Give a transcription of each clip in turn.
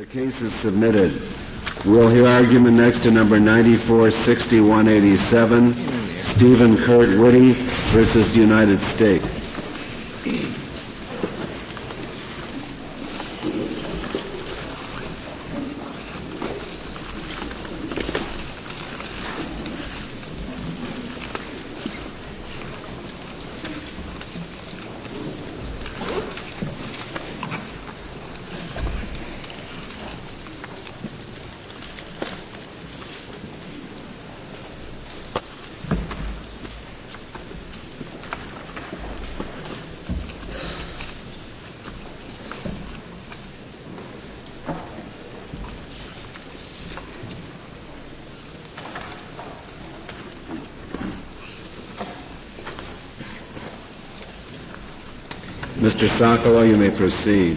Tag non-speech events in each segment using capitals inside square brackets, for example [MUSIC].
The case is submitted. We'll hear argument next to number 946187, Stephen Kurt Witte versus United States. Mr. Sokolow, you may proceed.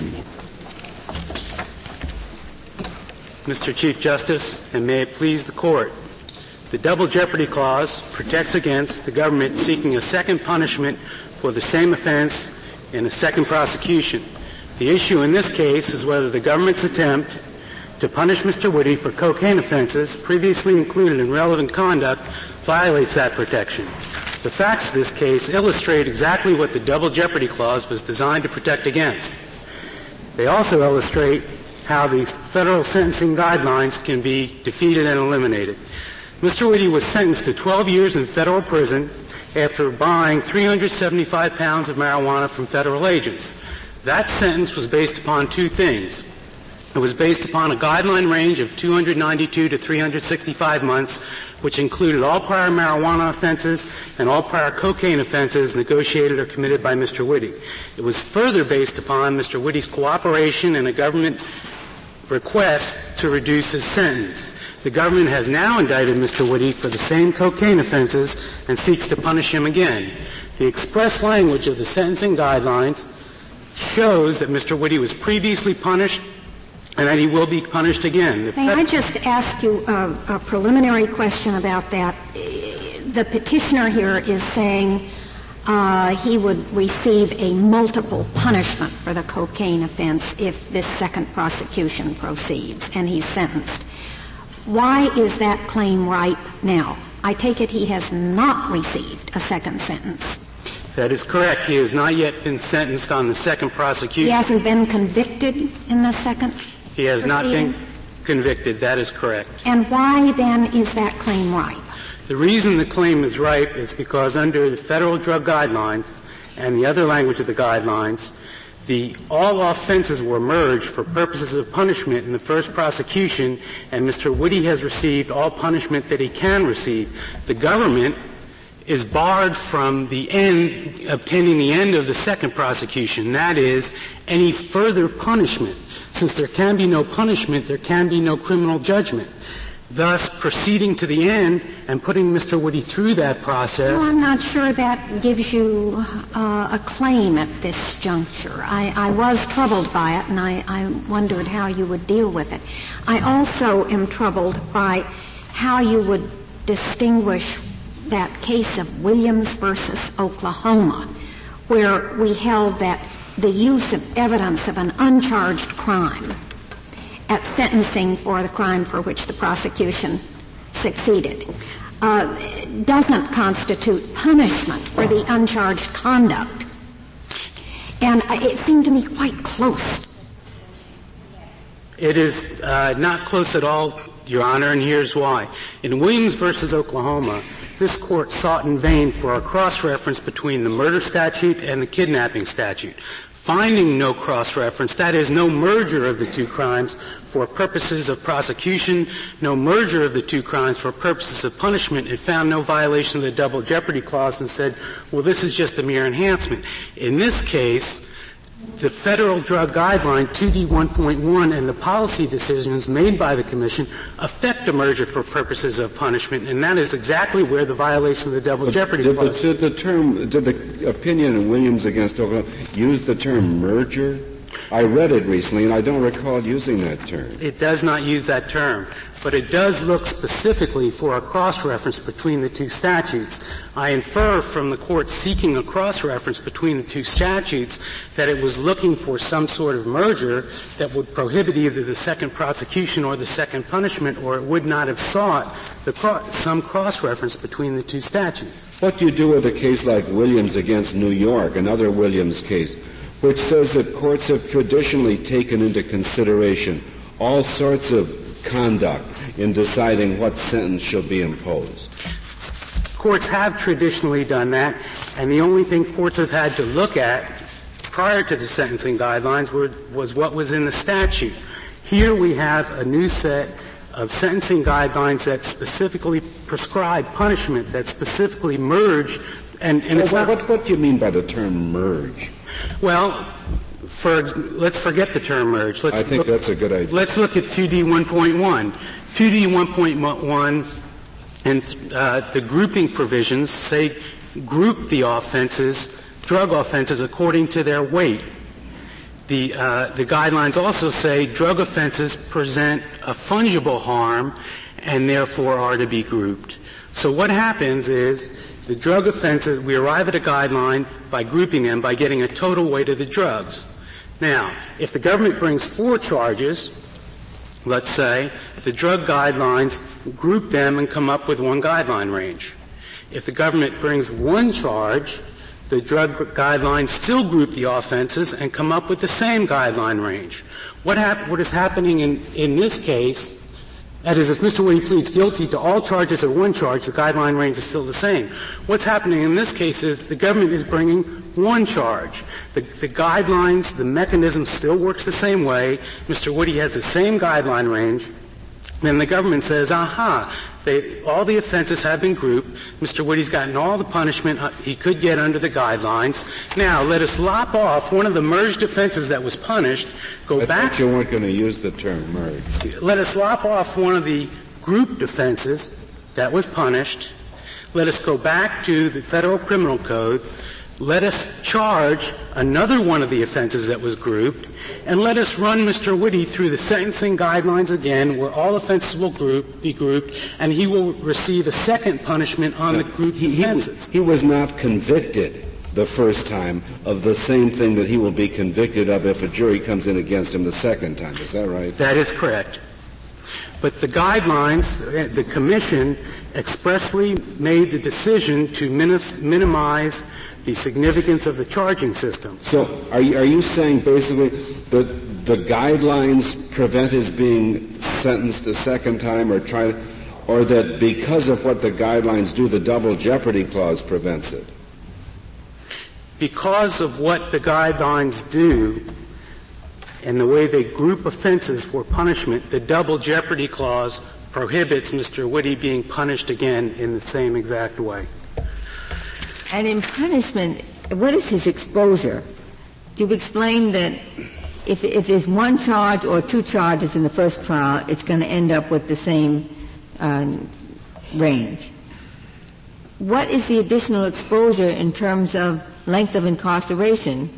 Mr. Chief Justice, and may it please the Court, the Double Jeopardy Clause protects against the government seeking a second punishment for the same offense in a second prosecution. The issue in this case is whether the government's attempt to punish Mr. Witte for cocaine offenses previously included in relevant conduct violates that protection. The facts of this case illustrate exactly what the Double Jeopardy Clause was designed to protect against. They also illustrate how the federal sentencing guidelines can be defeated and eliminated. Mr. Witte was sentenced to 12 years in federal prison after buying 375 pounds of marijuana from federal agents. That sentence was based upon two things. It was based upon a guideline range of 292 to 365 months, which included all prior marijuana offenses and all prior cocaine offenses negotiated or committed by Mr. Witte. It was further based upon Mr. Witte's cooperation in a government request to reduce his sentence. The government has now indicted Mr. Witte for the same cocaine offenses and seeks to punish him again. The express language of the sentencing guidelines shows that Mr. Witte was previously punished and that he will be punished again. May I just ask you a, a preliminary question about that? The petitioner here is saying uh, he would receive a multiple punishment for the cocaine offense if this second prosecution proceeds and he's sentenced. Why is that claim ripe now? I take it he has not received a second sentence. That is correct. He has not yet been sentenced on the second prosecution. He hasn't been convicted in the second? He has not been convicted. That is correct. And why then is that claim ripe? The reason the claim is ripe is because under the federal drug guidelines and the other language of the guidelines, the all offenses were merged for purposes of punishment in the first prosecution, and Mr. Witte has received all punishment that he can receive. The government is barred from the end, obtaining the end of the second prosecution. That is, any further punishment. Since there can be no punishment, there can be no criminal judgment thus proceeding to the end and putting Mr. Witte through that process. Well, I'm not sure that gives you uh, a claim at this juncture. I, I, was troubled by it, and I, I wondered how you would deal with it. I also am troubled by how you would distinguish that case of Williams versus Oklahoma, where we held that the use of evidence of an uncharged crime at sentencing for the crime for which the prosecution succeeded. Uh, doesn't constitute punishment for the uncharged conduct. And it seemed to me quite close. It is uh, not close at all, Your Honor, and here's why. In Williams versus Oklahoma, this court sought in vain for a cross-reference between the murder statute and the kidnapping statute finding no cross-reference, that is, no merger of the two crimes for purposes of prosecution, no merger of the two crimes for purposes of punishment, it found no violation of the double jeopardy clause and said, well, this is just a mere enhancement. In this case, the federal drug guideline 2D1.1 and the policy decisions made by the Commission affect a merger for purposes of punishment, and that is exactly where the violation of the double but jeopardy did clause. Did the term, did the opinion in Williams against Oklahoma use the term merger? I read it recently and I don't recall using that term. It does not use that term, but it does look specifically for a cross-reference between the two statutes. I infer from the court seeking a cross-reference between the two statutes that it was looking for some sort of merger that would prohibit either the second prosecution or the second punishment, or it would not have sought cro- some cross-reference between the two statutes. What do you do with a case like Williams against New York, another Williams case? which says that courts have traditionally taken into consideration all sorts of conduct in deciding what sentence should be imposed. Courts have traditionally done that, and the only thing courts have had to look at prior to the sentencing guidelines were, was what was in the statute. Here we have a new set of sentencing guidelines that specifically prescribe punishment, that specifically merge and, and well, what, what, do you mean by the term merge? Well, for, let's forget the term merge. Let's I think look, that's a good idea. Let's look at 2D 1.1. 2D 1.1 and uh, the grouping provisions say group the offenses, drug offenses, according to their weight. The, uh, the guidelines also say drug offenses present a fungible harm and therefore are to be grouped. So what happens is the drug offenses, we arrive at a guideline by grouping them by getting a total weight of the drugs. Now, if the government brings four charges, let's say, the drug guidelines group them and come up with one guideline range. If the government brings one charge, the drug guidelines still group the offenses and come up with the same guideline range. What, hap- what is happening in, in this case that is, if Mr. Witte pleads guilty to all charges or one charge, the guideline range is still the same. What's happening in this case is the government is bringing one charge. The, the guidelines, the mechanism still works the same way. Mr. Witte has the same guideline range. Then the government says, aha, they, all the offenses have been grouped. Mr. Witte's gotten all the punishment uh, he could get under the guidelines. Now, let us lop off one of the merged offenses that was punished, go I back. thought you weren't going to use the term merged. Let us lop off one of the grouped offenses that was punished. Let us go back to the Federal Criminal Code let us charge another one of the offenses that was grouped, and let us run Mr. Witte through the sentencing guidelines again, where all offenses will group, be grouped, and he will receive a second punishment on the grouped he, offenses. He, he was not convicted the first time of the same thing that he will be convicted of if a jury comes in against him the second time. Is that right? That is correct. But the guidelines, the commission expressly made the decision to minimize the significance of the charging system. So are you, are you saying basically that the guidelines prevent his being sentenced a second time or try or that because of what the guidelines do, the double jeopardy clause prevents it? Because of what the guidelines do and the way they group offenses for punishment, the double jeopardy clause prohibits Mr. Witte being punished again in the same exact way. And in punishment, what is his exposure? You've explained that if, if there's one charge or two charges in the first trial, it's going to end up with the same uh, range. What is the additional exposure in terms of length of incarceration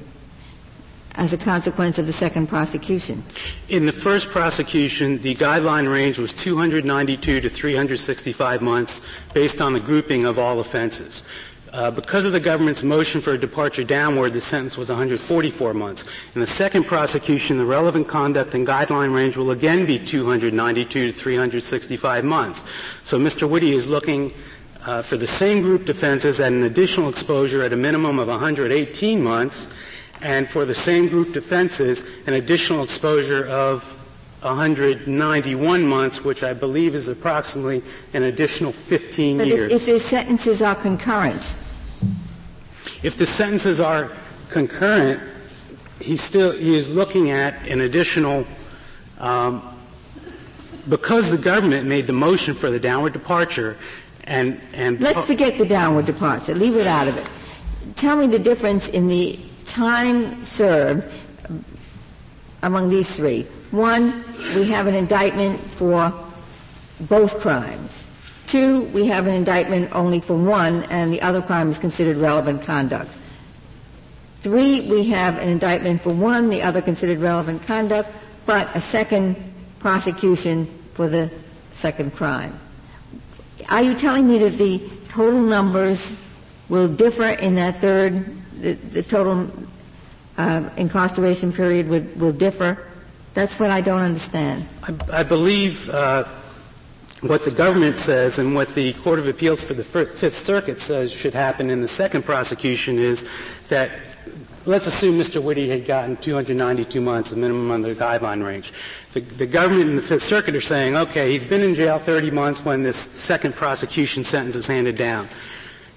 as a consequence of the second prosecution? In the first prosecution, the guideline range was 292 to 365 months based on the grouping of all offenses. Uh, because of the government's motion for a departure downward, the sentence was 144 months. In the second prosecution, the relevant conduct and guideline range will again be 292 to 365 months. So Mr. Witte is looking uh, for the same group defenses at an additional exposure at a minimum of 118 months, and for the same group defenses, an additional exposure of 191 months, which I believe is approximately an additional 15 but years. If, if the sentences are concurrent, if the sentences are concurrent, he still he is looking at an additional. Um, because the government made the motion for the downward departure, and and let's forget the downward departure, leave it out of it. Tell me the difference in the time served among these three. One, we have an indictment for both crimes. Two, we have an indictment only for one, and the other crime is considered relevant conduct. Three, we have an indictment for one, the other considered relevant conduct, but a second prosecution for the second crime. Are you telling me that the total numbers will differ in that third, the, total uh, incarceration period would, will differ? That's what I don't understand. I, I believe uh, what the government says and what the Court of Appeals for the Fifth Circuit says should happen in the second prosecution is that let's assume Mr. Witte had gotten 292 months, the minimum under the guideline range. The, the, government and the Fifth Circuit are saying, okay, he's been in jail 30 months when this second prosecution sentence is handed down.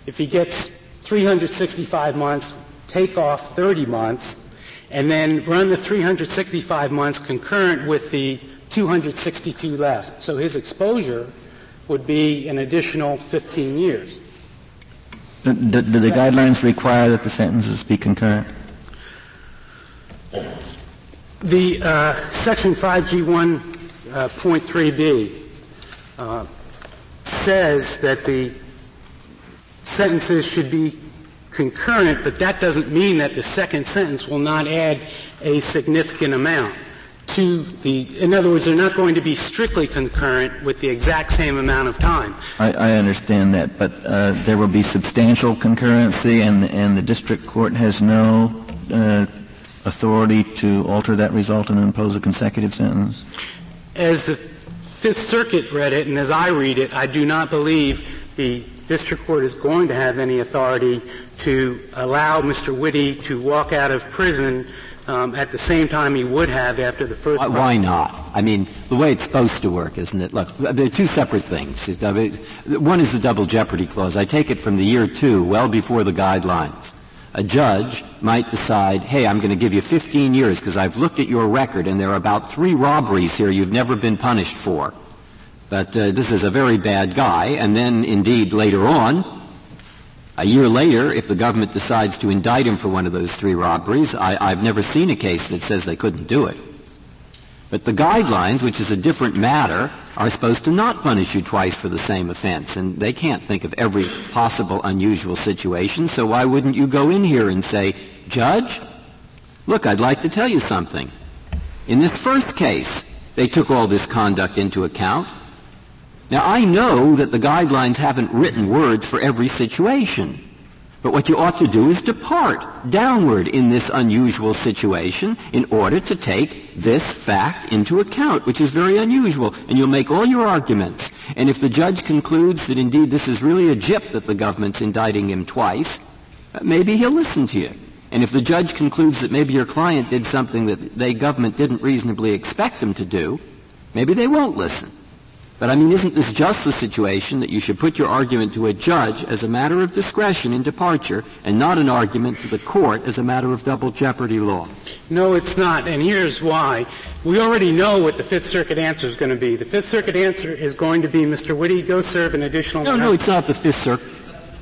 If he gets 365 months, take off 30 months, and then run the 365 months concurrent with the 262 left. So his exposure would be an additional 15 years. Do, do, do the guidelines require that the sentences be concurrent? The uh, section 5G1.3b uh, uh, says that the sentences should be concurrent, but that doesn't mean that the second sentence will not add a significant amount to the, in other words, they're not going to be strictly concurrent with the exact same amount of time. I, I understand that, but uh, there will be substantial concurrency, and and the district court has no uh, authority to alter that result and impose a consecutive sentence? As the Fifth Circuit read it, and as I read it, I do not believe the district court is going to have any authority to allow Mr. Witte to walk out of prison um, at the same time he would have after the first. Why, why, not? I mean, the way it's supposed to work, isn't it? Look, there are two separate things. One is the double jeopardy clause. I take it from the year two, well before the guidelines a judge might decide, hey, I'm going to give you 15 years because I've looked at your record and there are about three robberies here you've never been punished for. But uh, this is a very bad guy. And then, indeed, later on, a year later, if the government decides to indict him for one of those three robberies, I, I've never seen a case that says they couldn't do it. But the guidelines, which is a different matter, are supposed to not punish you twice for the same offense. And they can't think of every possible unusual situation, so why wouldn't you go in here and say, Judge, look, I'd like to tell you something. In this first case, they took all this conduct into account. Now I know that the guidelines haven't written words for every situation. But what you ought to do is depart downward in this unusual situation in order to take this fact into account, which is very unusual. And you'll make all your arguments. And if the judge concludes that indeed this is really a jip that the government's indicting him twice, uh, maybe he'll listen to you. And if the judge concludes that maybe your client did something that the government didn't reasonably expect him to do, maybe they won't listen. But I mean, isn't this just the situation that you should put your argument to a judge as a matter of discretion in departure and not an argument to the court as a matter of double jeopardy law? No, it's not. And here's why. We already know what the Fifth Circuit answer is going to be. The Fifth Circuit answer is going to be, Mr. Witte, go serve an additional. No, no, it's not the Fifth Circuit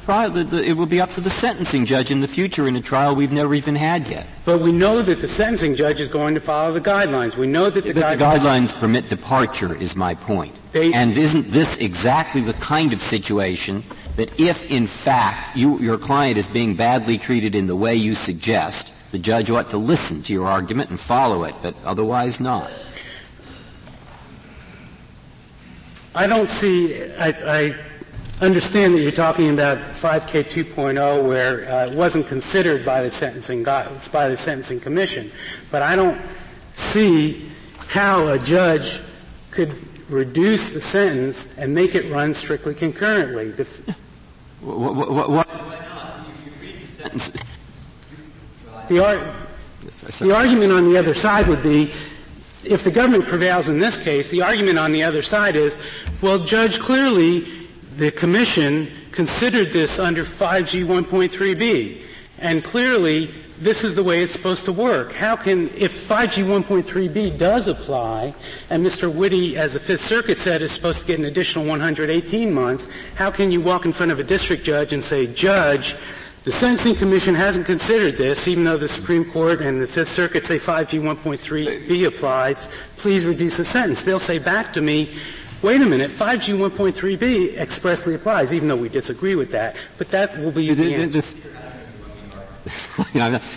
trial, the, the, it will be up to the sentencing judge in the future in a trial we've never even had yet. But we know that the sentencing judge is going to follow the guidelines. We know that the, guidelines, the guidelines permit departure is my point. They, and isn't this exactly the kind of situation that if in fact you, your client is being badly treated in the way you suggest, the judge ought to listen to your argument and follow it, but otherwise not. I don't see, I, I understand that you're talking about 5K 2.0 where uh, it wasn't considered by the sentencing by the sentencing commission, but I don't see how a judge could reduce the sentence and make it run strictly concurrently. The f- what, what, what, the, ar- the argument on the other side would be if the government prevails in this case, the argument on the other side is, well, Judge, clearly the Commission considered this under 5G 1.3b, and clearly this is the way it's supposed to work. How can, if 5G 1.3b does apply, and Mr. Witte, as the Fifth Circuit said, is supposed to get an additional 118 months, how can you walk in front of a district judge and say, Judge, the Sentencing Commission hasn't considered this, even though the Supreme Court and the Fifth Circuit say 5G 1.3b applies, please reduce the sentence. They'll say back to me, wait a minute, 5G 1.3b expressly applies, even though we disagree with that. But that will be the, the, the [LAUGHS]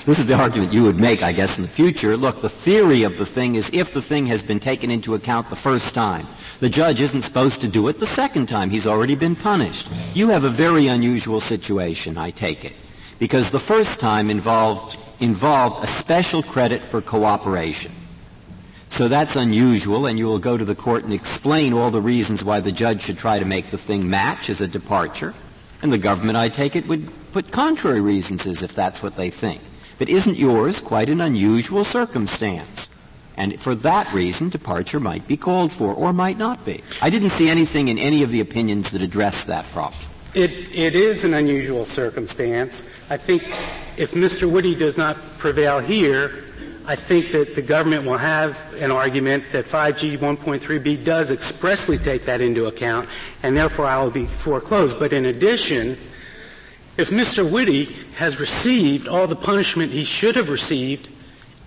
this is the argument you would make, I guess, in the future. Look, the theory of the thing is if the thing has been taken into account the first time, the judge isn't supposed to do it the second time. He's already been punished. You have a very unusual situation, I take it, because the first time involved, involved a special credit for cooperation. So that's unusual, and you will go to the court and explain all the reasons why the judge should try to make the thing match as a departure. And the government, I take it, would put contrary reasons as if that's what they think. But isn't yours quite an unusual circumstance? And for that reason, departure might be called for, or might not be. I didn't see anything in any of the opinions that addressed that problem. It, it is an unusual circumstance. I think if Mr. Witte does not prevail here, I think that the government will have an argument that 5G 1.3b does expressly take that into account, and therefore I will be foreclosed. But in addition, if Mr. Witte has received all the punishment he should have received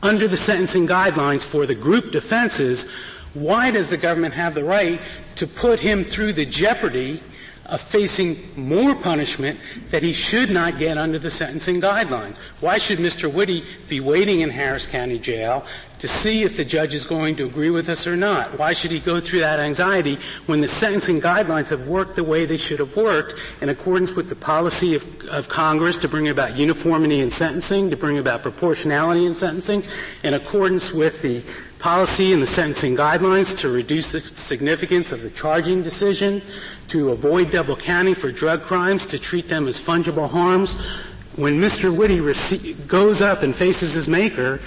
under the sentencing guidelines for the group defenses, why does the government have the right to put him through the jeopardy of facing more punishment that he should not get under the sentencing guidelines. Why should Mr. Witte be waiting in Harris County Jail to see if the judge is going to agree with us or not? Why should he go through that anxiety when the sentencing guidelines have worked the way they should have worked in accordance with the policy of, of Congress to bring about uniformity in sentencing, to bring about proportionality in sentencing, in accordance with the policy and the sentencing guidelines to reduce the significance of the charging decision, to avoid double counting for drug crimes, to treat them as fungible harms. When Mr. Witte rece- goes up and faces his maker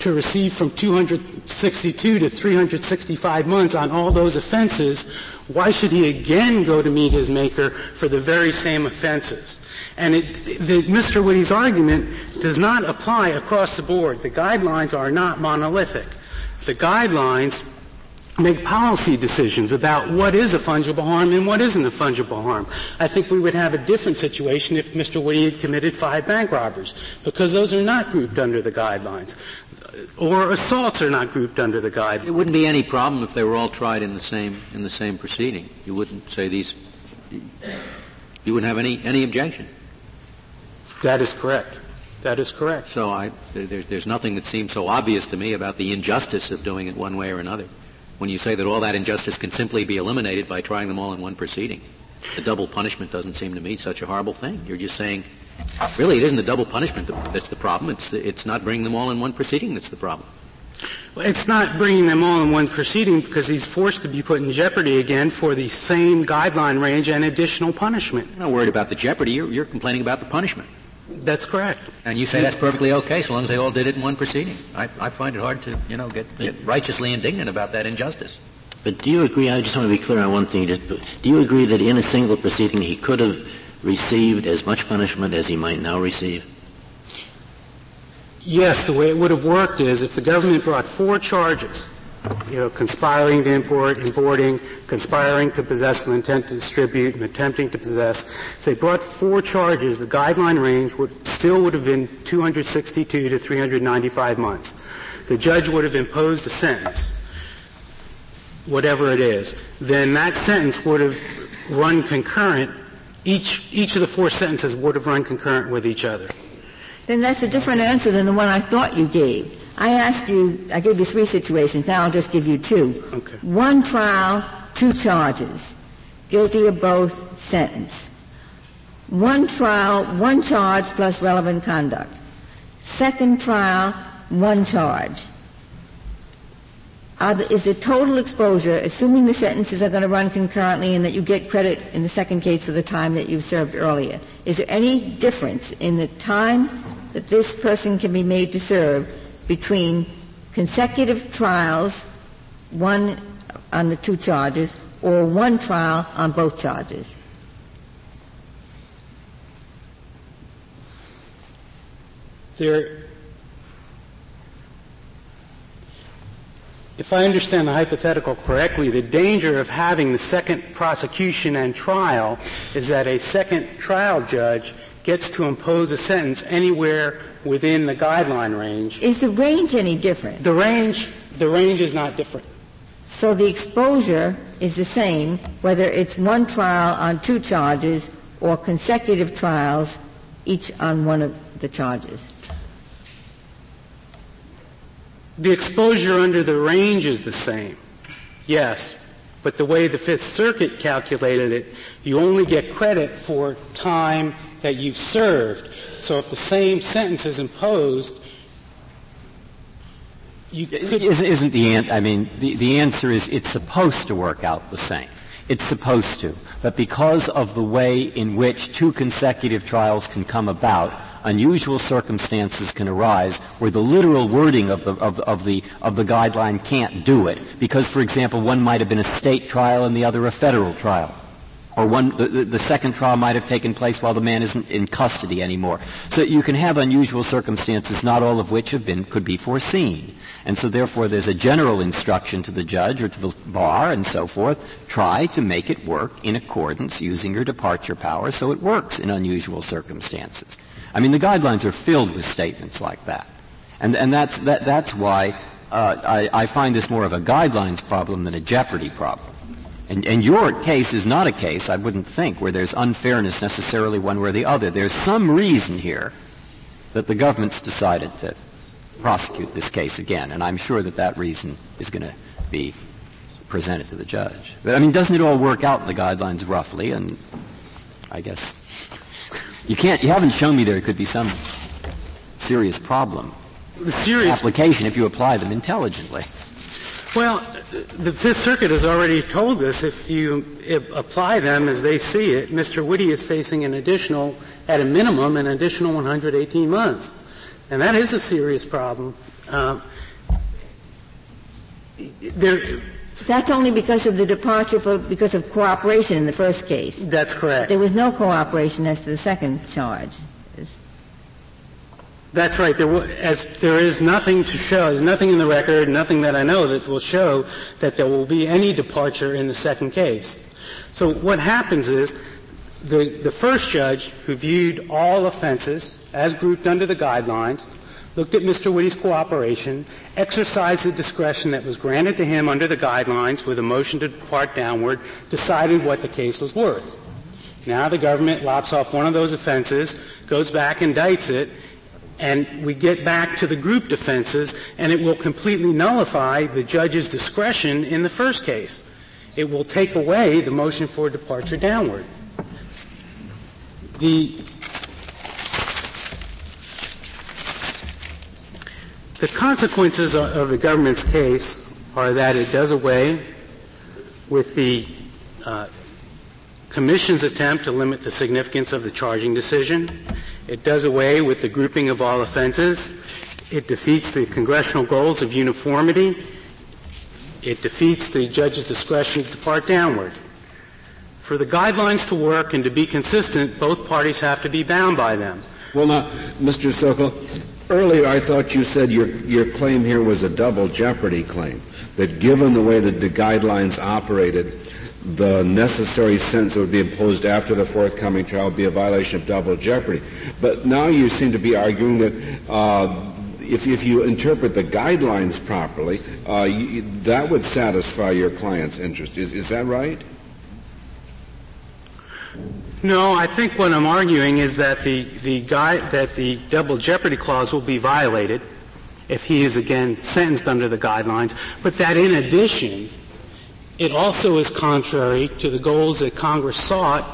to receive from 262 to 365 months on all those offenses, why should he again go to meet his maker for the very same offenses? And it, the, Mr. Witte's argument does not apply across the board. The guidelines are not monolithic the guidelines make policy decisions about what is a fungible harm and what isn't a fungible harm. I think we would have a different situation if Mr. Witte had committed five bank robberies, because those are not grouped under the guidelines. Or assaults are not grouped under the guidelines. It wouldn't be any problem if they were all tried in the same in the same proceeding. You wouldn't say these. You wouldn't have any any objection. That is correct. That is correct. So I, there's, there's nothing that seems so obvious to me about the injustice of doing it one way or another. When you say that all that injustice can simply be eliminated by trying them all in one proceeding, the double punishment doesn't seem to me such a horrible thing. You're just saying, really, it isn't the double punishment that's the problem. It's the, it's not bringing them all in one proceeding that's the problem. Well, it's not bringing them all in one proceeding because he's forced to be put in jeopardy again for the same guideline range and additional punishment. You're not worried about the jeopardy. You're, you're complaining about the punishment. That's correct. And you say that's perfectly okay so long as they all did it in one proceeding. I, I find it hard to, you know, get, get righteously indignant about that injustice. But do you agree, I just want to be clear on one thing, do you agree that in a single proceeding he could have received as much punishment as he might now receive? Yes, the way it would have worked is if the government brought four charges, you know, conspiring to import, importing, conspiring to possess with intent to distribute, and attempting to possess. If they brought four charges, the guideline range would still would have been 262 to 395 months. The judge would have imposed a sentence, whatever it is. Then that sentence would have run concurrent. Each each of the four sentences would have run concurrent with each other. Then that's a different answer than the one I thought you gave. I asked you, I gave you three situations. Now I'll just give you two. Okay. One trial, two charges. Guilty of both, sentence. One trial, one charge plus relevant conduct. Second trial, one charge. The, is the total exposure, assuming the sentences are going to run concurrently and that you get credit in the second case for the time that you served earlier, is there any difference in the time that this person can be made to serve between consecutive trials, one on the two charges, or one trial on both charges. There, if I understand the hypothetical correctly, the danger of having the second prosecution and trial is that a second trial judge gets to impose a sentence anywhere within the guideline range. Is the range any different? The range, the range is not different. So the exposure is the same whether it's one trial on two charges or consecutive trials, each on one of the charges? The exposure under the range is the same. Yes. But the way the Fifth Circuit calculated it, you only get credit for time that you've served. So if the same sentence is imposed, you could. Isn't the answer, I mean, the, the answer is it's supposed to work out the same. It's supposed to. But because of the way in which two consecutive trials can come about, unusual circumstances can arise where the literal wording of the, of, of, the, of the guideline can't do it. Because, for example, one might have been a state trial and the other a federal trial. Or one, the, the, second trial might have taken place while the man isn't in custody anymore. So you can have unusual circumstances, not all of which have been, could be foreseen. And so therefore there's a general instruction to the judge or to the bar and so forth, try to make it work in accordance using your departure power so it works in unusual circumstances. I mean, the guidelines are filled with statements like that. And, and that's, that, that's why uh, I, I find this more of a guidelines problem than a jeopardy problem. And, and, your case is not a case, I wouldn't think, where there's unfairness necessarily one way or the other. There's some reason here that the government's decided to prosecute this case again, and I'm sure that that reason is going to be presented to the judge. But I mean, doesn't it all work out in the guidelines roughly? And I guess you can't, you haven't shown me there could be some serious problem. The serious application if you apply them intelligently. Well, the Fifth Circuit has already told us if you apply them as they see it, Mr. Witte is facing an additional, at a minimum, an additional 118 months. And that is a serious problem. Uh, there, that's only because of the departure for, because of cooperation in the first case. That's correct. There was no cooperation as to the second charge. That's right. There, as, there is nothing to show, there's nothing in the record, nothing that I know that will show that there will be any departure in the second case. So what happens is the, the first judge who viewed all offenses as grouped under the guidelines looked at Mr. Witte's cooperation, exercised the discretion that was granted to him under the guidelines with a motion to depart downward, decided what the case was worth. Now the government lops off one of those offenses, goes back, indicts it, and we get back to the group defenses, and it will completely nullify the judge's discretion in the first case. It will take away the motion for departure downward. The The consequences of the government's case are that it does away with the uh, Commission's attempt to limit the significance of the charging decision. It does away with the grouping of all offenses. It defeats the congressional goals of uniformity. It defeats the judge's discretion to depart downward. For the guidelines to work and to be consistent, both parties have to be bound by them. Well, now, Mr. Sokol, Earlier, I thought you said your, your claim here was a double jeopardy claim. That given the way that the guidelines operated, the necessary sentence that would be imposed after the forthcoming trial would be a violation of double jeopardy. But now you seem to be arguing that uh, if, if you interpret the guidelines properly, uh, you, that would satisfy your client's interest. Is, is that right? No, I think what I'm arguing is that the, the guy, that the double jeopardy clause will be violated if he is again sentenced under the guidelines, but that in addition, it also is contrary to the goals that Congress sought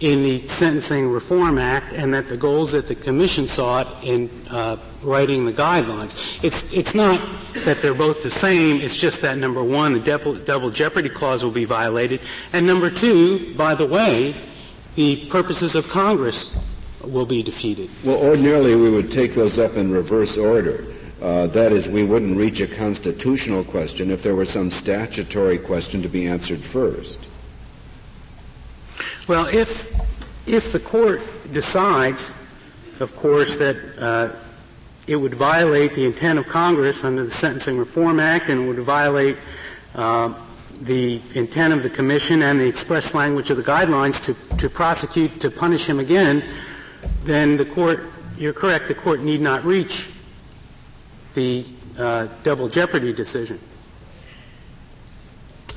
in the Sentencing Reform Act and that the goals that the Commission sought in uh, writing the guidelines. It's, it's not that they're both the same, it's just that number one, the double, double jeopardy clause will be violated, and number two, by the way, the purposes of Congress will be defeated. Well, ordinarily we would take those up in reverse order. Uh, that is, we wouldn't reach a constitutional question if there were some statutory question to be answered first. Well, if if the court decides, of course, that uh, it would violate the intent of Congress under the Sentencing Reform Act, and it would violate uh, the intent of the commission and the express language of the guidelines to, to prosecute, to punish him again, then the court, you're correct, the court need not reach the uh, double jeopardy decision.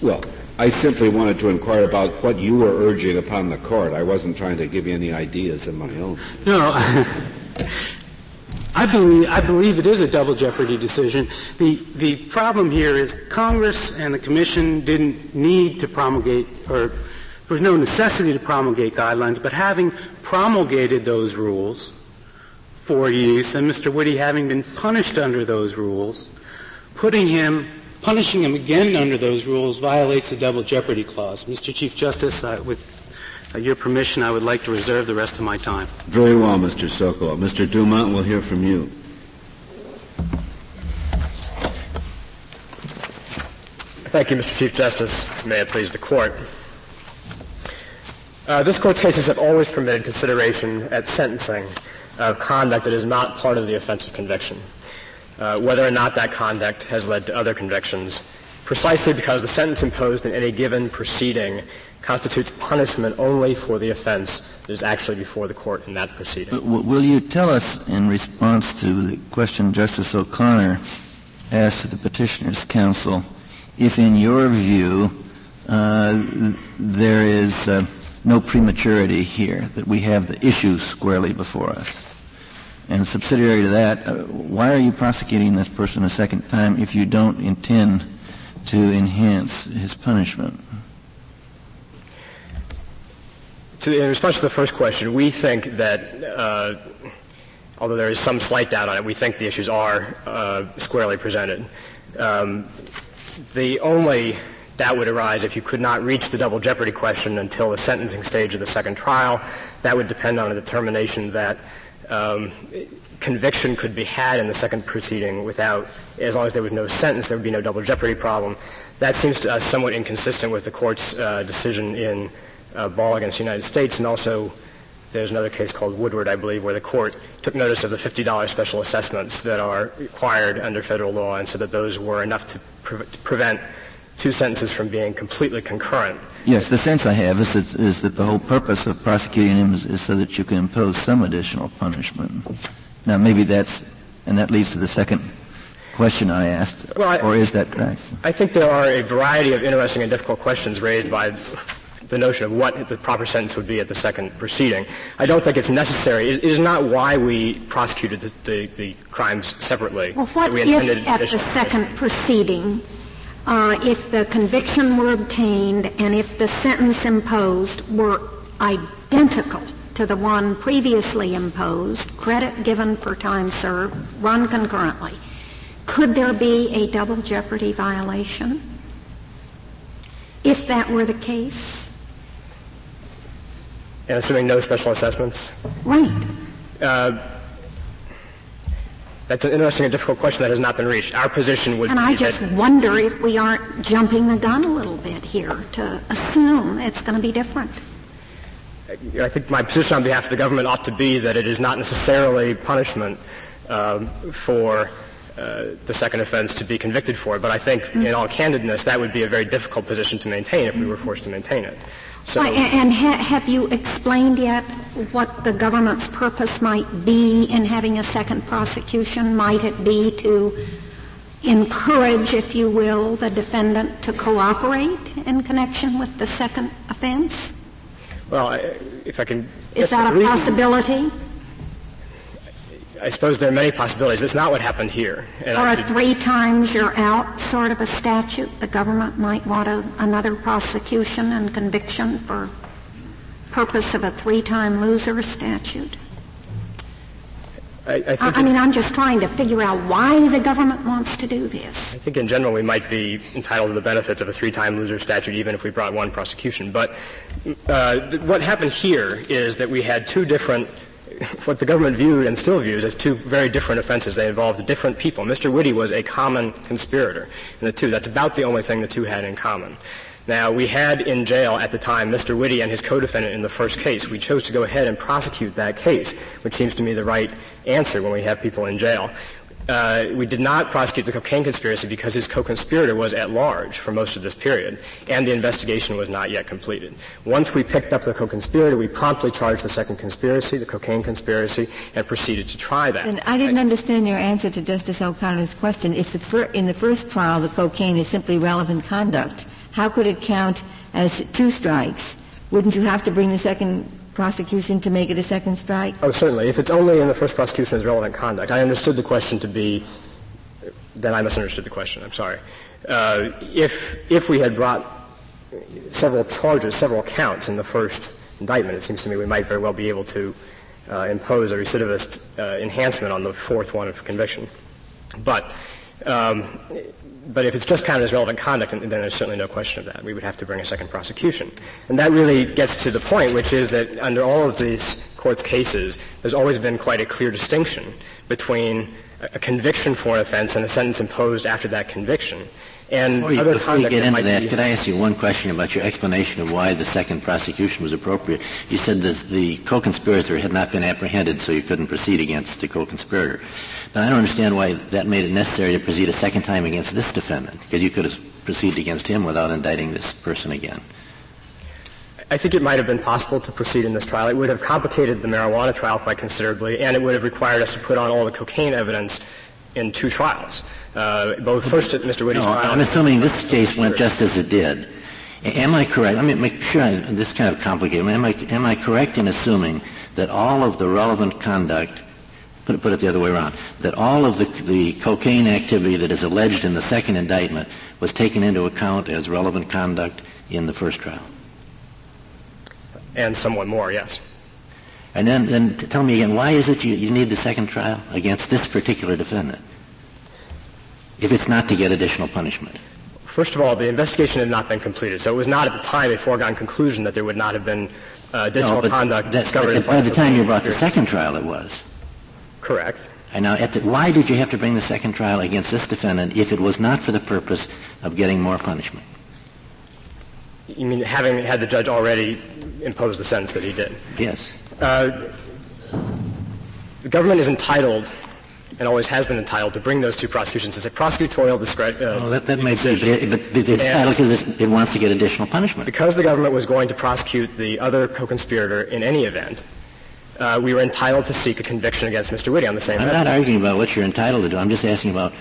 Well, I simply wanted to inquire about what you were urging upon the court. I wasn't trying to give you any ideas of my own. No. [LAUGHS] I believe, I believe it is a double jeopardy decision. The, the problem here is Congress and the Commission didn't need to promulgate, or there was no necessity to promulgate guidelines, but having promulgated those rules for use, and Mr. Witte having been punished under those rules, putting him, punishing him again under those rules violates the double jeopardy clause. Mr. Chief Justice, with your permission, I would like to reserve the rest of my time. Very well, Mr. Sokol. Mr. Dumont, we'll hear from you. Thank you, Mr. Chief Justice. May it please the Court. Uh, this court cases have always permitted consideration at sentencing of conduct that is not part of the offense of conviction, uh, whether or not that conduct has led to other convictions, precisely because the sentence imposed in any given proceeding constitutes punishment only for the offense that is actually before the court in that proceeding. Will you tell us, in response to the question Justice O'Connor asked to the petitioner's counsel, if in your view uh, there is uh, no prematurity here, that we have the issue squarely before us? And subsidiary to that, uh, why are you prosecuting this person a second time if you don't intend to enhance his punishment? To, in response to the first question, we think that, uh, although there is some slight doubt on it, we think the issues are uh, squarely presented. Um, the only doubt would arise if you could not reach the double jeopardy question until the sentencing stage of the second trial. That would depend on a determination that um, conviction could be had in the second proceeding without, as long as there was no sentence, there would be no double jeopardy problem. That seems to us somewhat inconsistent with the court's uh, decision in uh, Ball against the United States, and also there's another case called Woodward, I believe, where the court took notice of the $50 special assessments that are required under federal law, and said that those were enough to, pre- to prevent two sentences from being completely concurrent. Yes, the sense I have is that, is that the whole purpose of prosecuting him is, is, so that you can impose some additional punishment. Now, maybe that's, and that leads to the second question I asked, well, I, or is that correct? I think there are a variety of interesting and difficult questions raised by the notion of what the proper sentence would be at the second proceeding. I don't think it's necessary. It is not why we prosecuted the, the, the crimes separately. Well, what we if at the second proceeding, uh, if the conviction were obtained and if the sentence imposed were identical to the one previously imposed, credit given for time served, run concurrently, could there be a double jeopardy violation? If that were the case? And assuming no special assessments? Right. Uh, that's an interesting and difficult question that has not been reached. Our position would be. and I just wonder if we aren't jumping the gun a little bit here to assume it's going to be different. I think my position on behalf of the government ought to be that it is not necessarily punishment um, for uh, the second offense to be convicted for. But I think, mm-hmm. in all candidness, that would be a very difficult position to maintain if we were forced to maintain it. So, and ha- have you explained yet what the government's purpose might be in having a second prosecution? Might it be to encourage, if you will, the defendant to cooperate in connection with the second offense? Well, if I can. Is that a possibility? I suppose there are many possibilities. That's not what happened here. And or a three times you're out sort of a statute. The government might want a, another prosecution and conviction for purpose of a three-time loser statute. I, I, I, mean, I'm just trying to figure out why the government wants to do this. I think in general we might be entitled to the benefits of a three-time loser statute even if we brought one prosecution. But uh, th- what happened here is that we had two different what the government viewed and still views as two very different offenses. They involved different people. Mr. Witte was a common conspirator in the two. That's about the only thing the two had in common. Now, we had in jail at the time Mr. Witte and his co-defendant in the first case. We chose to go ahead and prosecute that case, which seems to me the right answer when we have people in jail uh, we did not prosecute the cocaine conspiracy because his co-conspirator was at large for most of this period, and the investigation was not yet completed. Once we picked up the co-conspirator, we promptly charged the second conspiracy, the cocaine conspiracy, and proceeded to try that. And I didn't I, understand your answer to Justice O'Connor's question. If the fir- in the first trial the cocaine is simply relevant conduct, how could it count as two strikes? Wouldn't you have to bring the second prosecution to make it a second strike? Oh, certainly. If it's only in the first prosecution as relevant conduct. I understood the question to be, then I misunderstood the question. I'm sorry. Uh, if, if we had brought several charges, several counts in the first indictment, it seems to me we might very well be able to uh, impose a recidivist uh, enhancement on the fourth one of conviction. But um, but if it's just counted as relevant conduct, then there's certainly no question of that. We would have to bring a second prosecution. And that really gets to the point, which is that under all of these court's cases, there's always been quite a clear distinction between a conviction for an offense and a sentence imposed after that conviction. And before you, other before you get into that, be, could I ask you one question about your explanation of why the second prosecution was appropriate? You said that the co-conspirator had not been apprehended, so you couldn't proceed against the co-conspirator. But I don't understand why that made it necessary to proceed a second time against this defendant, because you could have proceeded against him without indicting this person again. I think it might have been possible to proceed in this trial. It would have complicated the marijuana trial quite considerably, and it would have required us to put on all the cocaine evidence in two trials. Uh, both first at Mr. Witte's no, trial. I'm assuming this case went just as it did. Am I correct? Let me make sure I, this is kind of complicated. Am I, am I correct in assuming that all of the relevant conduct, put it, put it the other way around, that all of the, the cocaine activity that is alleged in the second indictment was taken into account as relevant conduct in the first trial? And somewhat more, yes. And then, then tell me again, why is it you, you need the second trial against this particular defendant? if it's not to get additional punishment? First of all, the investigation had not been completed, so it was not at the time a foregone conclusion that there would not have been uh, additional no, conduct that, discovered. by the time you brought the second trial, it was. Correct. And now, the, why did you have to bring the second trial against this defendant if it was not for the purpose of getting more punishment? You mean having had the judge already impose the sentence that he did? Yes. Uh, the government is entitled and always has been entitled to bring those two prosecutions as a prosecutorial discretion. Uh, oh, that, that may be, but, but it's entitled because it, it wants to get additional punishment. Because the government was going to prosecute the other co-conspirator in any event, uh, we were entitled to seek a conviction against Mr. Witte on the same. I'm not arguing about what you're entitled to do. I'm just asking about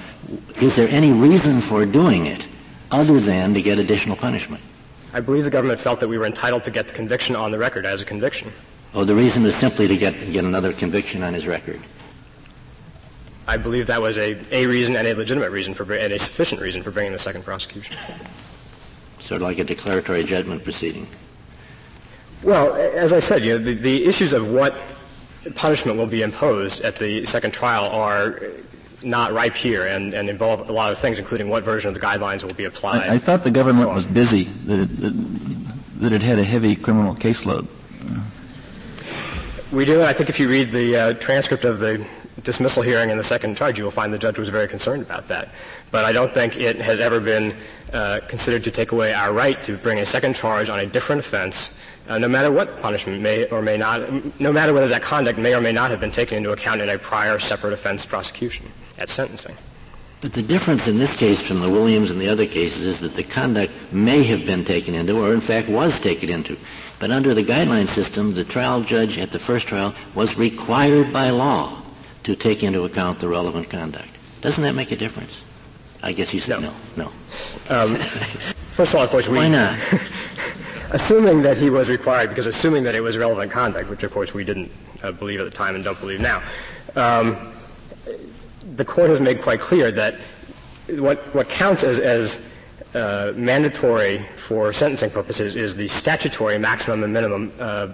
is there any reason for doing it other than to get additional punishment? I believe the government felt that we were entitled to get the conviction on the record as a conviction. Oh, the reason is simply to get get another conviction on his record. I believe that was a, a reason and a legitimate reason for and a sufficient reason for bringing the second prosecution. Sort of like a declaratory judgment proceeding. Well, as I said, you know, the, the issues of what punishment will be imposed at the second trial are not ripe here and, and involve a lot of things, including what version of the guidelines will be applied. I, I thought the government so was busy, that it, that, that it had a heavy criminal caseload. We do. I think if you read the uh, transcript of the dismissal hearing and the second charge, you will find the judge was very concerned about that. But I don't think it has ever been uh, considered to take away our right to bring a second charge on a different offense, uh, no matter what punishment may or may not, no matter whether that conduct may or may not have been taken into account in a prior separate offense prosecution at sentencing. But the difference in this case from the Williams and the other cases is that the conduct may have been taken into, or in fact was taken into. But under the guideline system, the trial judge at the first trial was required by law to take into account the relevant conduct. Doesn't that make a difference? I guess you said no. No. no. Um, first of all, of course, we. Why not? [LAUGHS] assuming that he was required, because assuming that it was relevant conduct, which of course we didn't uh, believe at the time and don't believe now, um, the court has made quite clear that what, what counts as, as uh, mandatory for sentencing purposes is the statutory maximum and minimum uh,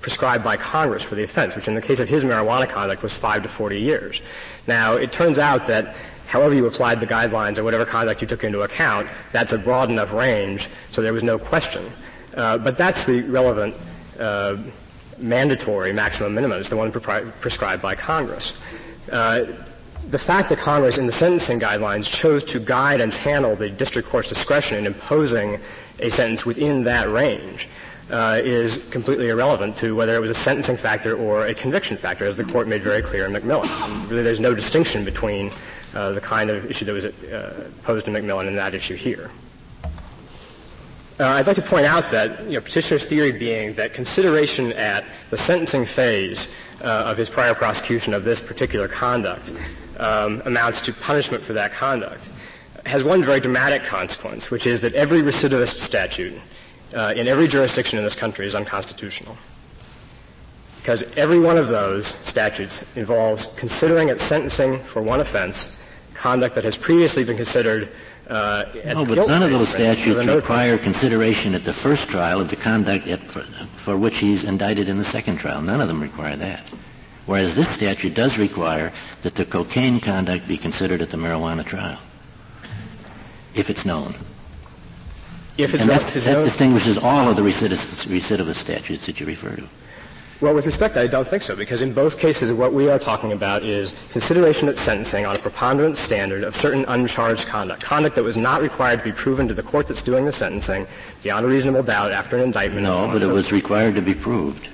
prescribed by Congress for the offense, which in the case of his marijuana conduct was five to 40 years. Now, it turns out that however you applied the guidelines or whatever conduct you took into account, that's a broad enough range, so there was no question. Uh, but that's the relevant uh, mandatory maximum minimum, is the one pre- prescribed by Congress. The fact that Congress, in the sentencing guidelines, chose to guide and channel the district court's discretion in imposing a sentence within that range uh, is completely irrelevant to whether it was a sentencing factor or a conviction factor, as the court made very clear in McMillan. Really, there's no distinction between uh, the kind of issue that was uh, posed in McMillan and that issue here. Uh, I'd like to point out that you know, petitioner's theory being that consideration at the sentencing phase of his prior prosecution of this particular conduct um, amounts to punishment for that conduct has one very dramatic consequence, which is that every recidivist statute uh, in every jurisdiction in this country is unconstitutional. because every one of those statutes involves considering at sentencing for one offense conduct that has previously been considered uh, no, but none of those statutes require consideration at the first trial of the conduct for, for which he's indicted in the second trial. None of them require that. Whereas this statute does require that the cocaine conduct be considered at the marijuana trial, if it's known. If it's and known, that, that distinguishes all of the recidivist, recidivist statutes that you refer to. Well, with respect, I don't think so, because in both cases, what we are talking about is consideration at sentencing on a preponderance standard of certain uncharged conduct, conduct that was not required to be proven to the court that's doing the sentencing beyond a reasonable doubt after an indictment. No, but it was required to be proved.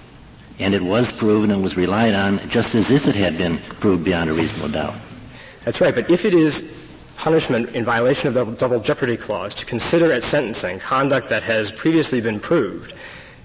And it was proven and was relied on just as if it had been proved beyond a reasonable doubt. That's right, but if it is punishment in violation of the double jeopardy clause to consider at sentencing conduct that has previously been proved,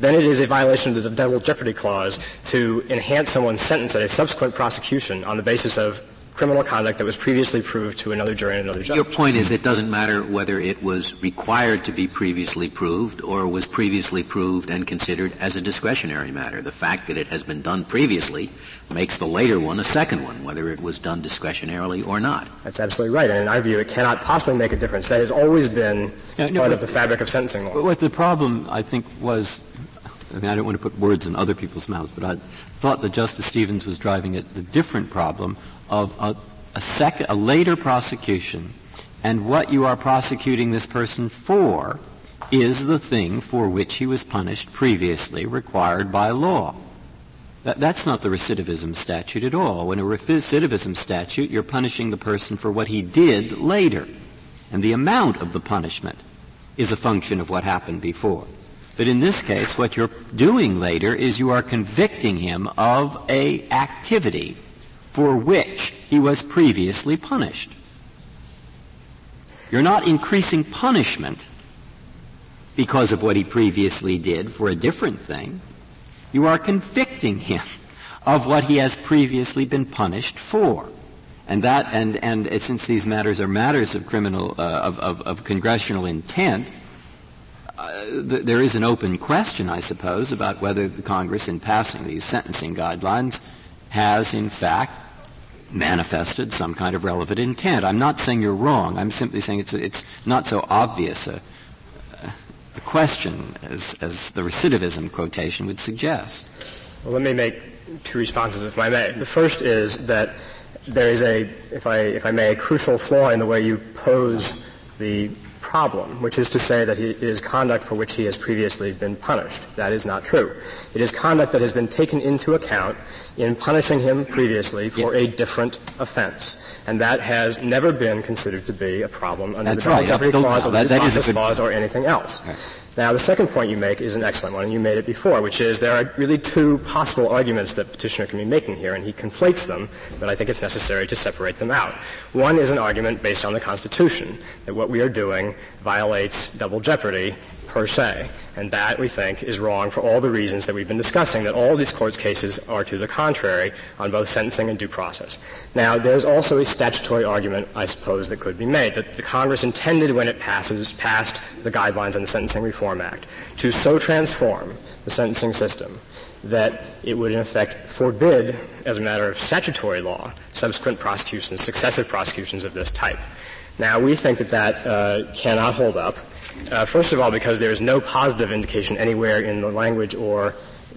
then it is a violation of the double jeopardy clause to enhance someone's sentence at a subsequent prosecution on the basis of criminal conduct that was previously proved to another jury and another judge. Your point is it doesn't matter whether it was required to be previously proved or was previously proved and considered as a discretionary matter. The fact that it has been done previously makes the later one a second one, whether it was done discretionarily or not. That's absolutely right. And in our view, it cannot possibly make a difference. That has always been no, no, part of the fabric of sentencing law. But What the problem, I think, was I mean, I don't want to put words in other people's mouths, but I thought that Justice Stevens was driving at the different problem of a, a second, a later prosecution, and what you are prosecuting this person for is the thing for which he was punished previously, required by law. That, that's not the recidivism statute at all. In a recidivism statute, you're punishing the person for what he did later. And the amount of the punishment is a function of what happened before. But in this case, what you're doing later is you are convicting him of a activity for which he was previously punished. You're not increasing punishment because of what he previously did for a different thing. You are convicting him of what he has previously been punished for. And that, and, and since these matters are matters of criminal, uh, of, of, of congressional intent, uh, th- there is an open question, I suppose, about whether the Congress, in passing these sentencing guidelines, has in fact manifested some kind of relevant intent. I'm not saying you're wrong. I'm simply saying it's, it's not so obvious a, a question as, as the recidivism quotation would suggest. Well, let me make two responses, if I may. The first is that there is a, if I, if I may, a crucial flaw in the way you pose the problem, which is to say that it is conduct for which he has previously been punished. That is not true. It is conduct that has been taken into account in punishing him previously for yes. a different offense. And that has never been considered to be a problem under That's the right. Jeopardy Clause or the Process Clause or anything else. Right. Now, the second point you make is an excellent one, and you made it before, which is there are really two possible arguments that petitioner can be making here, and he conflates them, but I think it's necessary to separate them out. One is an argument based on the Constitution, that what we are doing violates double jeopardy per se. And that, we think, is wrong for all the reasons that we've been discussing, that all these courts cases are to the contrary on both sentencing and due process. Now, there's also a statutory argument, I suppose, that could be made, that the Congress intended when it passes, passed the guidelines on the Sentencing Reform Act to so transform the sentencing system that it would in effect forbid, as a matter of statutory law, subsequent prosecutions, successive prosecutions of this type. Now, we think that that uh, cannot hold up. Uh, first of all, because there is no positive indication anywhere in the language or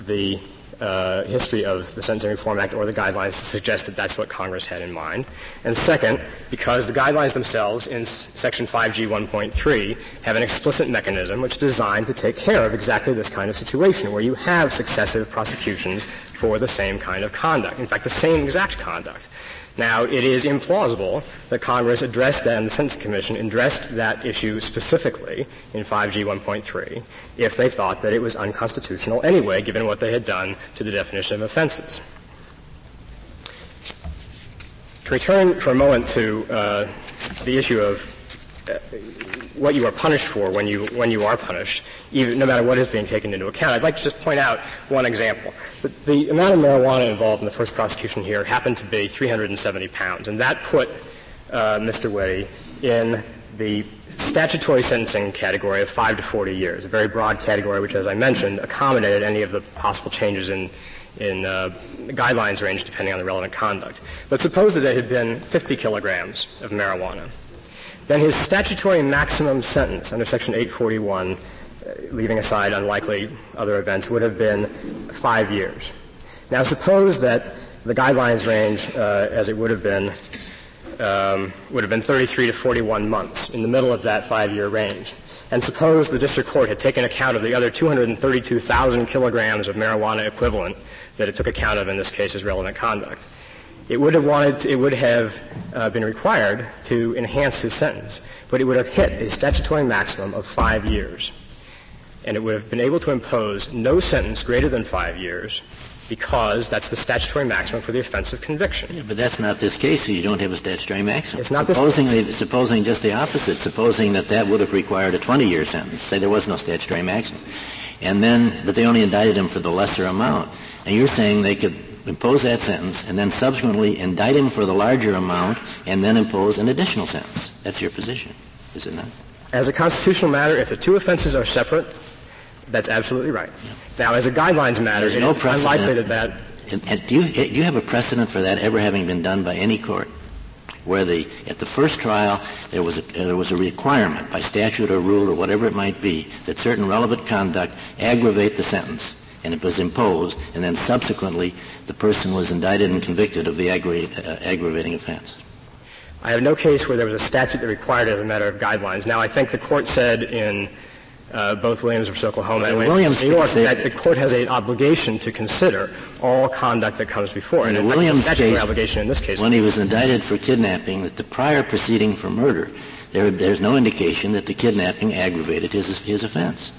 the uh, history of the Sentencing Reform Act or the guidelines to suggest that that's what Congress had in mind. And second, because the guidelines themselves in Section 5G 1.3 have an explicit mechanism which is designed to take care of exactly this kind of situation where you have successive prosecutions for the same kind of conduct. In fact, the same exact conduct. Now, it is implausible that Congress addressed that and the Sentencing Commission addressed that issue specifically in 5G 1.3 if they thought that it was unconstitutional anyway, given what they had done to the definition of offenses. To return for a moment to uh, the issue of what you are punished for when you when you are punished, even no matter what is being taken into account. I'd like to just point out one example. The, the amount of marijuana involved in the first prosecution here happened to be 370 pounds, and that put uh, Mr. Witte in the statutory sentencing category of 5 to 40 years, a very broad category which, as I mentioned, accommodated any of the possible changes in in uh, guidelines range depending on the relevant conduct. But suppose that it had been 50 kilograms of marijuana. Then his statutory maximum sentence under Section 841, uh, leaving aside unlikely other events, would have been five years. Now suppose that the guidelines range, uh, as it would have been, um, would have been 33 to 41 months in the middle of that five-year range. And suppose the district court had taken account of the other 232,000 kilograms of marijuana equivalent that it took account of in this case as relevant conduct. It would have wanted, to, it would have uh, been required to enhance his sentence, but it would have hit a statutory maximum of five years. And it would have been able to impose no sentence greater than five years because that's the statutory maximum for the offense of conviction. Yeah, but that's not this case. So you don't have a statutory maximum. It's not supposing this supposing just the opposite. Supposing that that would have required a 20-year sentence. Say there was no statutory maximum, and then but they only indicted him for the lesser amount. And you're saying they could impose that sentence and then subsequently indict him for the larger amount and then impose an additional sentence. That's your position, is it not? As a constitutional matter, if the two offenses are separate, that's absolutely right. Yeah. Now, as a guidelines matter, There's no it's unlikely that that. And, and do, you, do you have a precedent for that ever having been done by any court? Where the, at the first trial, there was, a, there was a requirement by statute or rule or whatever it might be that certain relevant conduct aggravate the sentence and it was imposed, and then subsequently the person was indicted and convicted of the aggra- uh, aggravating offense. I have no case where there was a statute that required it as a matter of guidelines. Now, I think the court said in uh, both Williams versus Oklahoma and Williams New York that the court has an obligation to consider all conduct that comes before. In and the Williams case, obligation in this case. When he was indicted for kidnapping, that the prior proceeding for murder, there, there's no indication that the kidnapping aggravated his, his offense.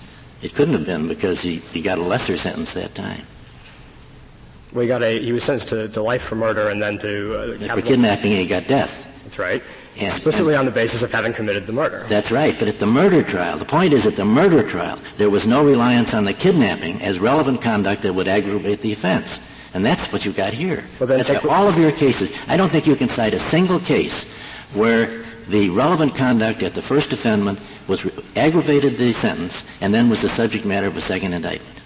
It couldn't have been because he, he got a lesser sentence that time. Well, he got a he was sentenced to, to life for murder and then to uh, for kidnapping and he got death. That's right. And, explicitly and on the basis of having committed the murder. That's right. But at the murder trial, the point is at the murder trial, there was no reliance on the kidnapping as relevant conduct that would aggravate the offense. And that's what you got here. Well, then that's all of your cases. I don't think you can cite a single case where the relevant conduct at the first offendment was re- aggravated the sentence and then was the subject matter of a second indictment.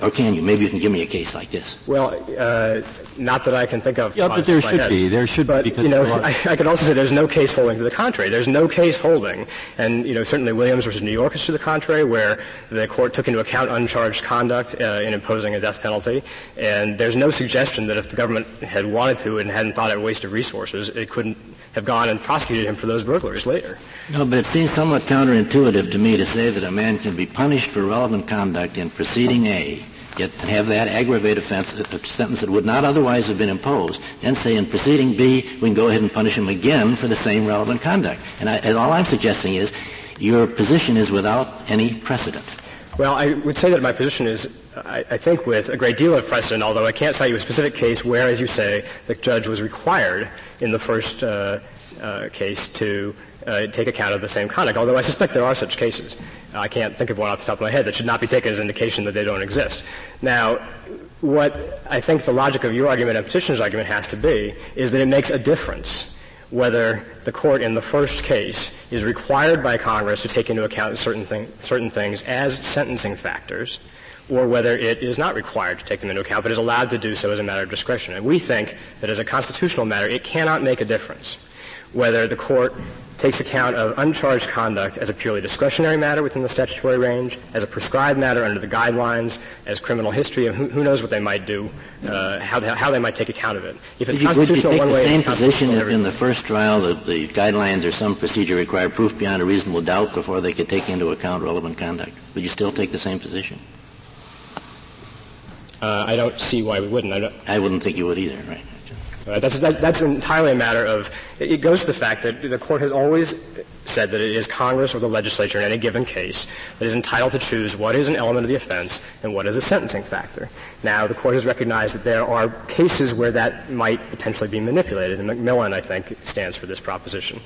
Or can you? Maybe you can give me a case like this. Well, uh, not that I can think of. Yeah, but there should head. be. There should but, be. Because you know, I, I, could also say there's no case holding to the contrary. There's no case holding, and you know, certainly Williams versus New York is to the contrary, where the court took into account uncharged conduct uh, in imposing a death penalty, and there's no suggestion that if the government had wanted to and hadn't thought it a waste of resources, it couldn't have gone and prosecuted him for those burglaries later. No, but it seems somewhat counterintuitive to me to say that a man can be punished for relevant conduct in proceeding A yet have that aggravated offense, a sentence that would not otherwise have been imposed, then say in proceeding B, we can go ahead and punish him again for the same relevant conduct. And, I, and all I'm suggesting is your position is without any precedent. Well, I would say that my position is, I, I, think, with a great deal of precedent, although I can't cite you a specific case where, as you say, the judge was required in the first uh, uh, case to uh, take account of the same conduct, although I suspect there are such cases. I can't think of one off the top of my head that should not be taken as indication that they don't exist. Now, what I think the logic of your argument and petitioner's argument has to be is that it makes a difference whether the court in the first case is required by Congress to take into account certain, thing, certain things as sentencing factors, or whether it is not required to take them into account, but is allowed to do so as a matter of discretion. And we think that as a constitutional matter, it cannot make a difference whether the court takes account of uncharged conduct as a purely discretionary matter within the statutory range, as a prescribed matter under the guidelines, as criminal history, and who, who knows what they might do, uh, how, they, how they might take account of it. If it's constitutional would you take one the way, same position if in the first trial that the guidelines or some procedure require proof beyond a reasonable doubt before they could take into account relevant conduct? Would you still take the same position? Uh, I don't see why we wouldn't. I, I wouldn't think you would either, right? Uh, that's, that, that's entirely a matter of, it goes to the fact that the court has always said that it is Congress or the legislature in any given case that is entitled to choose what is an element of the offense and what is a sentencing factor. Now, the court has recognized that there are cases where that might potentially be manipulated, and McMillan, I think, stands for this proposition,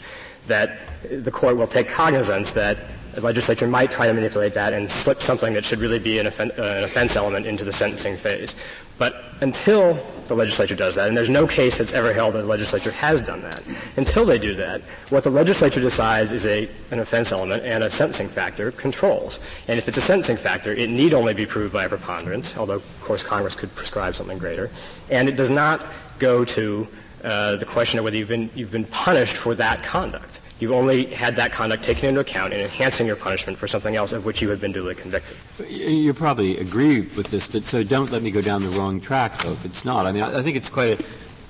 that the court will take cognizance that the legislature might try to manipulate that and slip something that should really be an, offen- uh, an offense element into the sentencing phase. But until the legislature does that, and there's no case that's ever held that the legislature has done that, until they do that, what the legislature decides is a, an offense element and a sentencing factor controls. And if it's a sentencing factor, it need only be proved by a preponderance, although of course Congress could prescribe something greater. And it does not go to uh, the question of whether you've been, you've been punished for that conduct. You've only had that conduct taken into account in enhancing your punishment for something else of which you had been duly convicted. You probably agree with this, but so don't let me go down the wrong track, though, if it's not. I mean, I, think it's quite a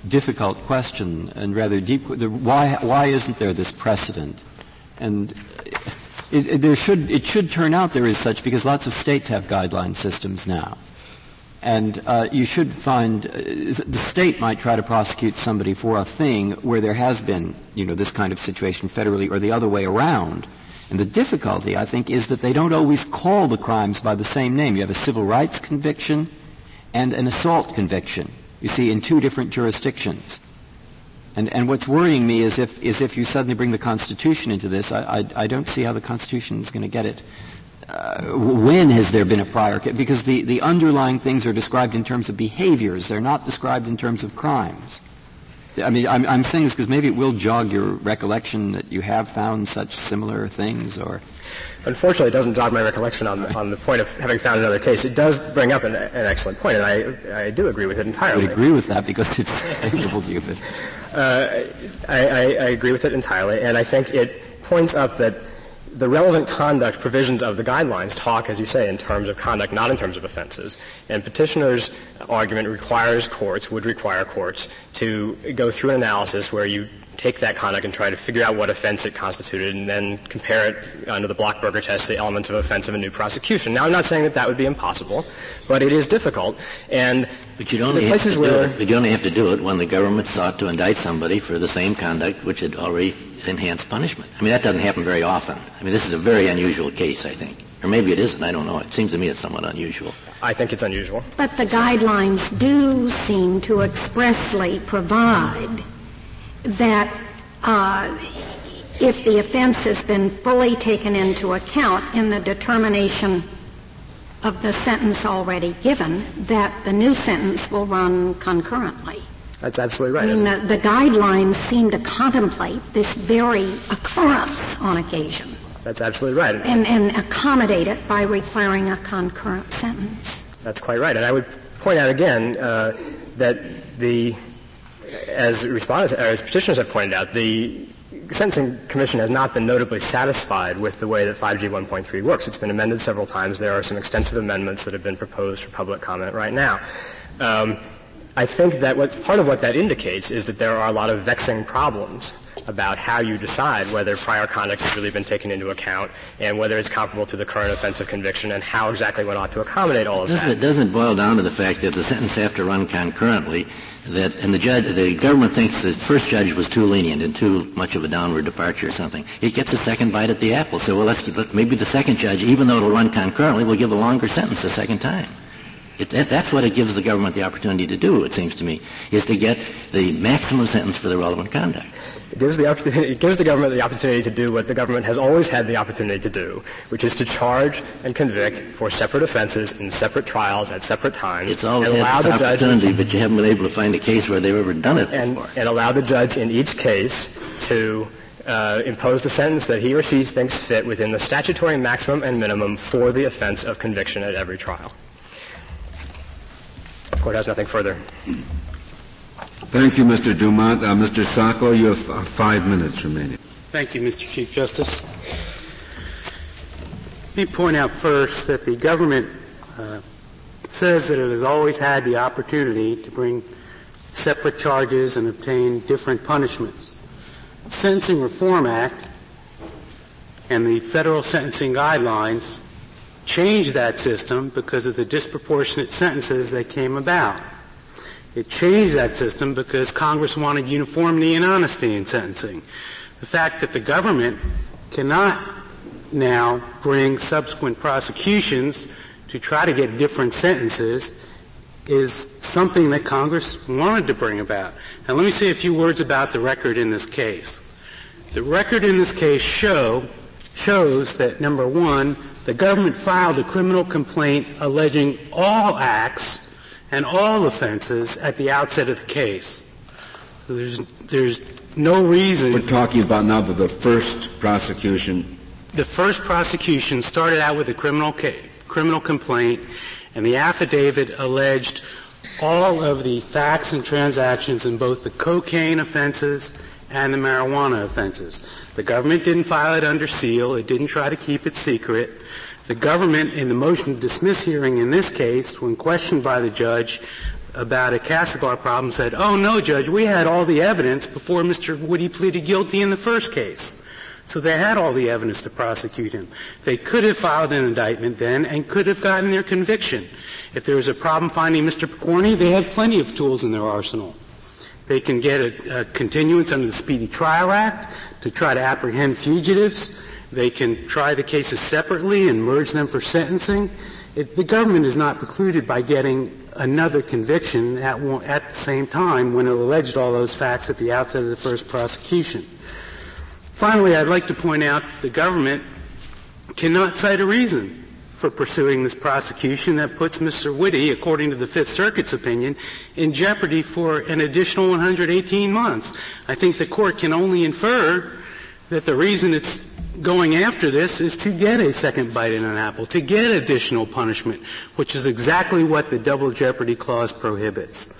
difficult question and rather deep. Why, why isn't there this precedent? And it, it, there should, it should turn out there is such because lots of states have guideline systems now. And uh, you should find uh, the state might try to prosecute somebody for a thing where there has been, you know, this kind of situation federally or the other way around. And the difficulty, I think, is that they don't always call the crimes by the same name. You have a civil rights conviction and an assault conviction. You see, in two different jurisdictions. And, and what's worrying me is if, is if you suddenly bring the Constitution into this, I, I, I don't see how the Constitution is going to get it uh, when has there been a prior case? because the, the underlying things are described in terms of behaviors they're not described in terms of crimes i mean i'm, I'm saying this because maybe it will jog your recollection that you have found such similar things or Unfortunately, it doesn't jog my recollection on, on the point of having found another case. It does bring up an, an excellent point, and I, I do agree with it entirely. I agree with that because it's favorable to you. But. [LAUGHS] Uh, I, I, I agree with it entirely, and I think it points up that the relevant conduct provisions of the guidelines talk, as you say, in terms of conduct, not in terms of offenses. And petitioner's argument requires courts, would require courts, to go through an analysis where you take that conduct and try to figure out what offense it constituted and then compare it under the Blockburger test to the elements of offense of a new prosecution. Now, I'm not saying that that would be impossible, but it is difficult. And but you'd only, have to, do it, but you only have to do it when the government sought to indict somebody for the same conduct which had already enhanced punishment. I mean, that doesn't happen very often. I mean, this is a very unusual case, I think. Or maybe it isn't. I don't know. It seems to me it's somewhat unusual. I think it's unusual. But the guidelines do seem to expressly provide that uh, if the offense has been fully taken into account in the determination of the sentence already given, that the new sentence will run concurrently. That's absolutely right. I mean, the, the, guidelines seem to contemplate this very occurrence on occasion. That's absolutely right. And, and accommodate it by requiring a concurrent sentence. That's quite right. And I would point out again uh, that the, as respondents, as petitioners have pointed out, the Sentencing Commission has not been notably satisfied with the way that 5G 1.3 works. It's been amended several times. There are some extensive amendments that have been proposed for public comment right now. Um, I think that what, part of what that indicates is that there are a lot of vexing problems about how you decide whether prior conduct has really been taken into account and whether it's comparable to the current offense of conviction and how exactly one ought to accommodate all of doesn't that. It doesn't boil down to the fact that the sentence have to run concurrently that and the judge the government thinks the first judge was too lenient and too much of a downward departure or something. It gets a second bite at the apple. So well let's maybe the second judge, even though it'll run concurrently, will give a longer sentence the second time. It, that, that's what it gives the government the opportunity to do, it seems to me, is to get the maximum sentence for the relevant conduct. It gives, the it gives the government the opportunity to do what the government has always had the opportunity to do, which is to charge and convict for separate offenses in separate trials at separate times. It's always and allow the opportunity, but you haven't been able to find a case where they've ever done it and, before. And allow the judge in each case to uh, impose the sentence that he or she thinks fit within the statutory maximum and minimum for the offense of conviction at every trial. The court has nothing further. Thank you, Mr. Dumont. Uh, Mr. Sacco, you have uh, five minutes remaining. Thank you, Mr. Chief Justice. Let me point out first that the government uh, says that it has always had the opportunity to bring separate charges and obtain different punishments. The Sentencing Reform Act and the federal sentencing guidelines changed that system because of the disproportionate sentences that came about. It changed that system because Congress wanted uniformity and honesty in sentencing. The fact that the government cannot now bring subsequent prosecutions to try to get different sentences is something that Congress wanted to bring about. Now let me say a few words about the record in this case. The record in this case show shows that number one, the government filed a criminal complaint alleging all acts and all offenses at the outset of the case. So there's, there's no reason. We're talking about now the, the first prosecution. The first prosecution started out with a criminal ca- criminal complaint, and the affidavit alleged all of the facts and transactions in both the cocaine offenses and the marijuana offenses. The government didn't file it under seal. It didn't try to keep it secret. The government, in the motion to dismiss hearing in this case, when questioned by the judge about a Kastigar problem, said, oh no, judge, we had all the evidence before Mr. Witte pleaded guilty in the first case. So they had all the evidence to prosecute him. They could have filed an indictment then and could have gotten their conviction. If there was a problem finding Mr. Picorni, they had plenty of tools in their arsenal. They can get a, a, continuance under the Speedy Trial Act to try to apprehend fugitives. They can try the cases separately and merge them for sentencing. It, the government is not precluded by getting another conviction at, at the same time when it alleged all those facts at the outset of the first prosecution. Finally, I'd like to point out the government cannot cite a reason for pursuing this prosecution that puts Mr. Witte, according to the Fifth Circuit's opinion, in jeopardy for an additional 118 months. I think the court can only infer that the reason it's going after this is to get a second bite in an apple, to get additional punishment, which is exactly what the double jeopardy clause prohibits.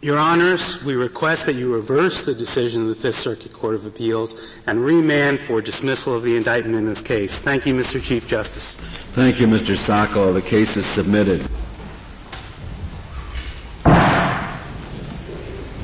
Your Honors, we request that you reverse the decision of the Fifth Circuit Court of Appeals and remand for dismissal of the indictment in this case. Thank you, Mr. Chief Justice. Thank you, Mr. Sacco. The case is submitted.